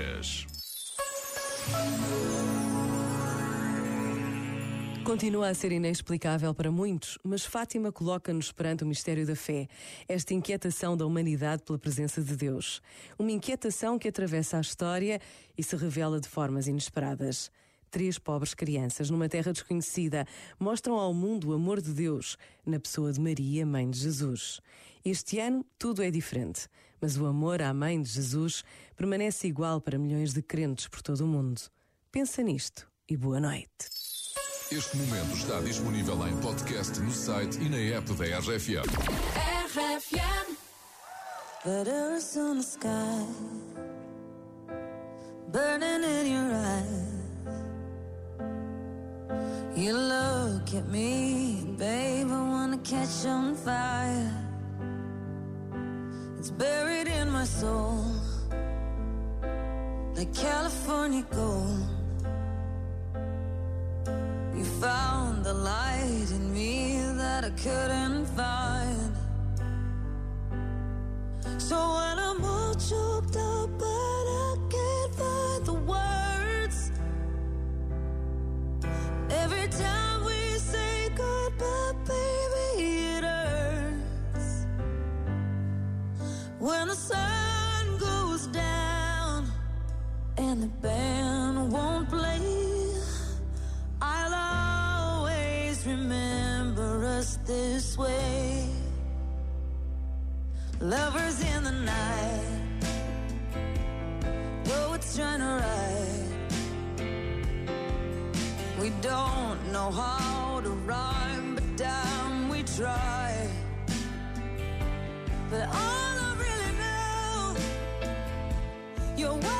músicas. Continua a ser inexplicável para muitos, mas Fátima coloca-nos perante o mistério da fé, esta inquietação da humanidade pela presença de Deus. Uma inquietação que atravessa a história e se revela de formas inesperadas. Três pobres crianças numa terra desconhecida mostram ao mundo o amor de Deus na pessoa de Maria, mãe de Jesus. Este ano tudo é diferente, mas o amor à mãe de Jesus permanece igual para milhões de crentes por todo o mundo. Pensa nisto e boa noite. Este momento está disponível em podcast no site e na app da RFM. RFM. Butters on the sky, burning in your at me, babe, I wanna catch on fire. It's buried in my soul, like California gold. You found the light in me that I couldn't find. So when I'm all choked up, but I can't find the words. Every time When the sun goes down and the band won't play, I'll always remember us this way. Lovers in the night, poets trying to write. We don't know how to rhyme, but damn, we try. But you're.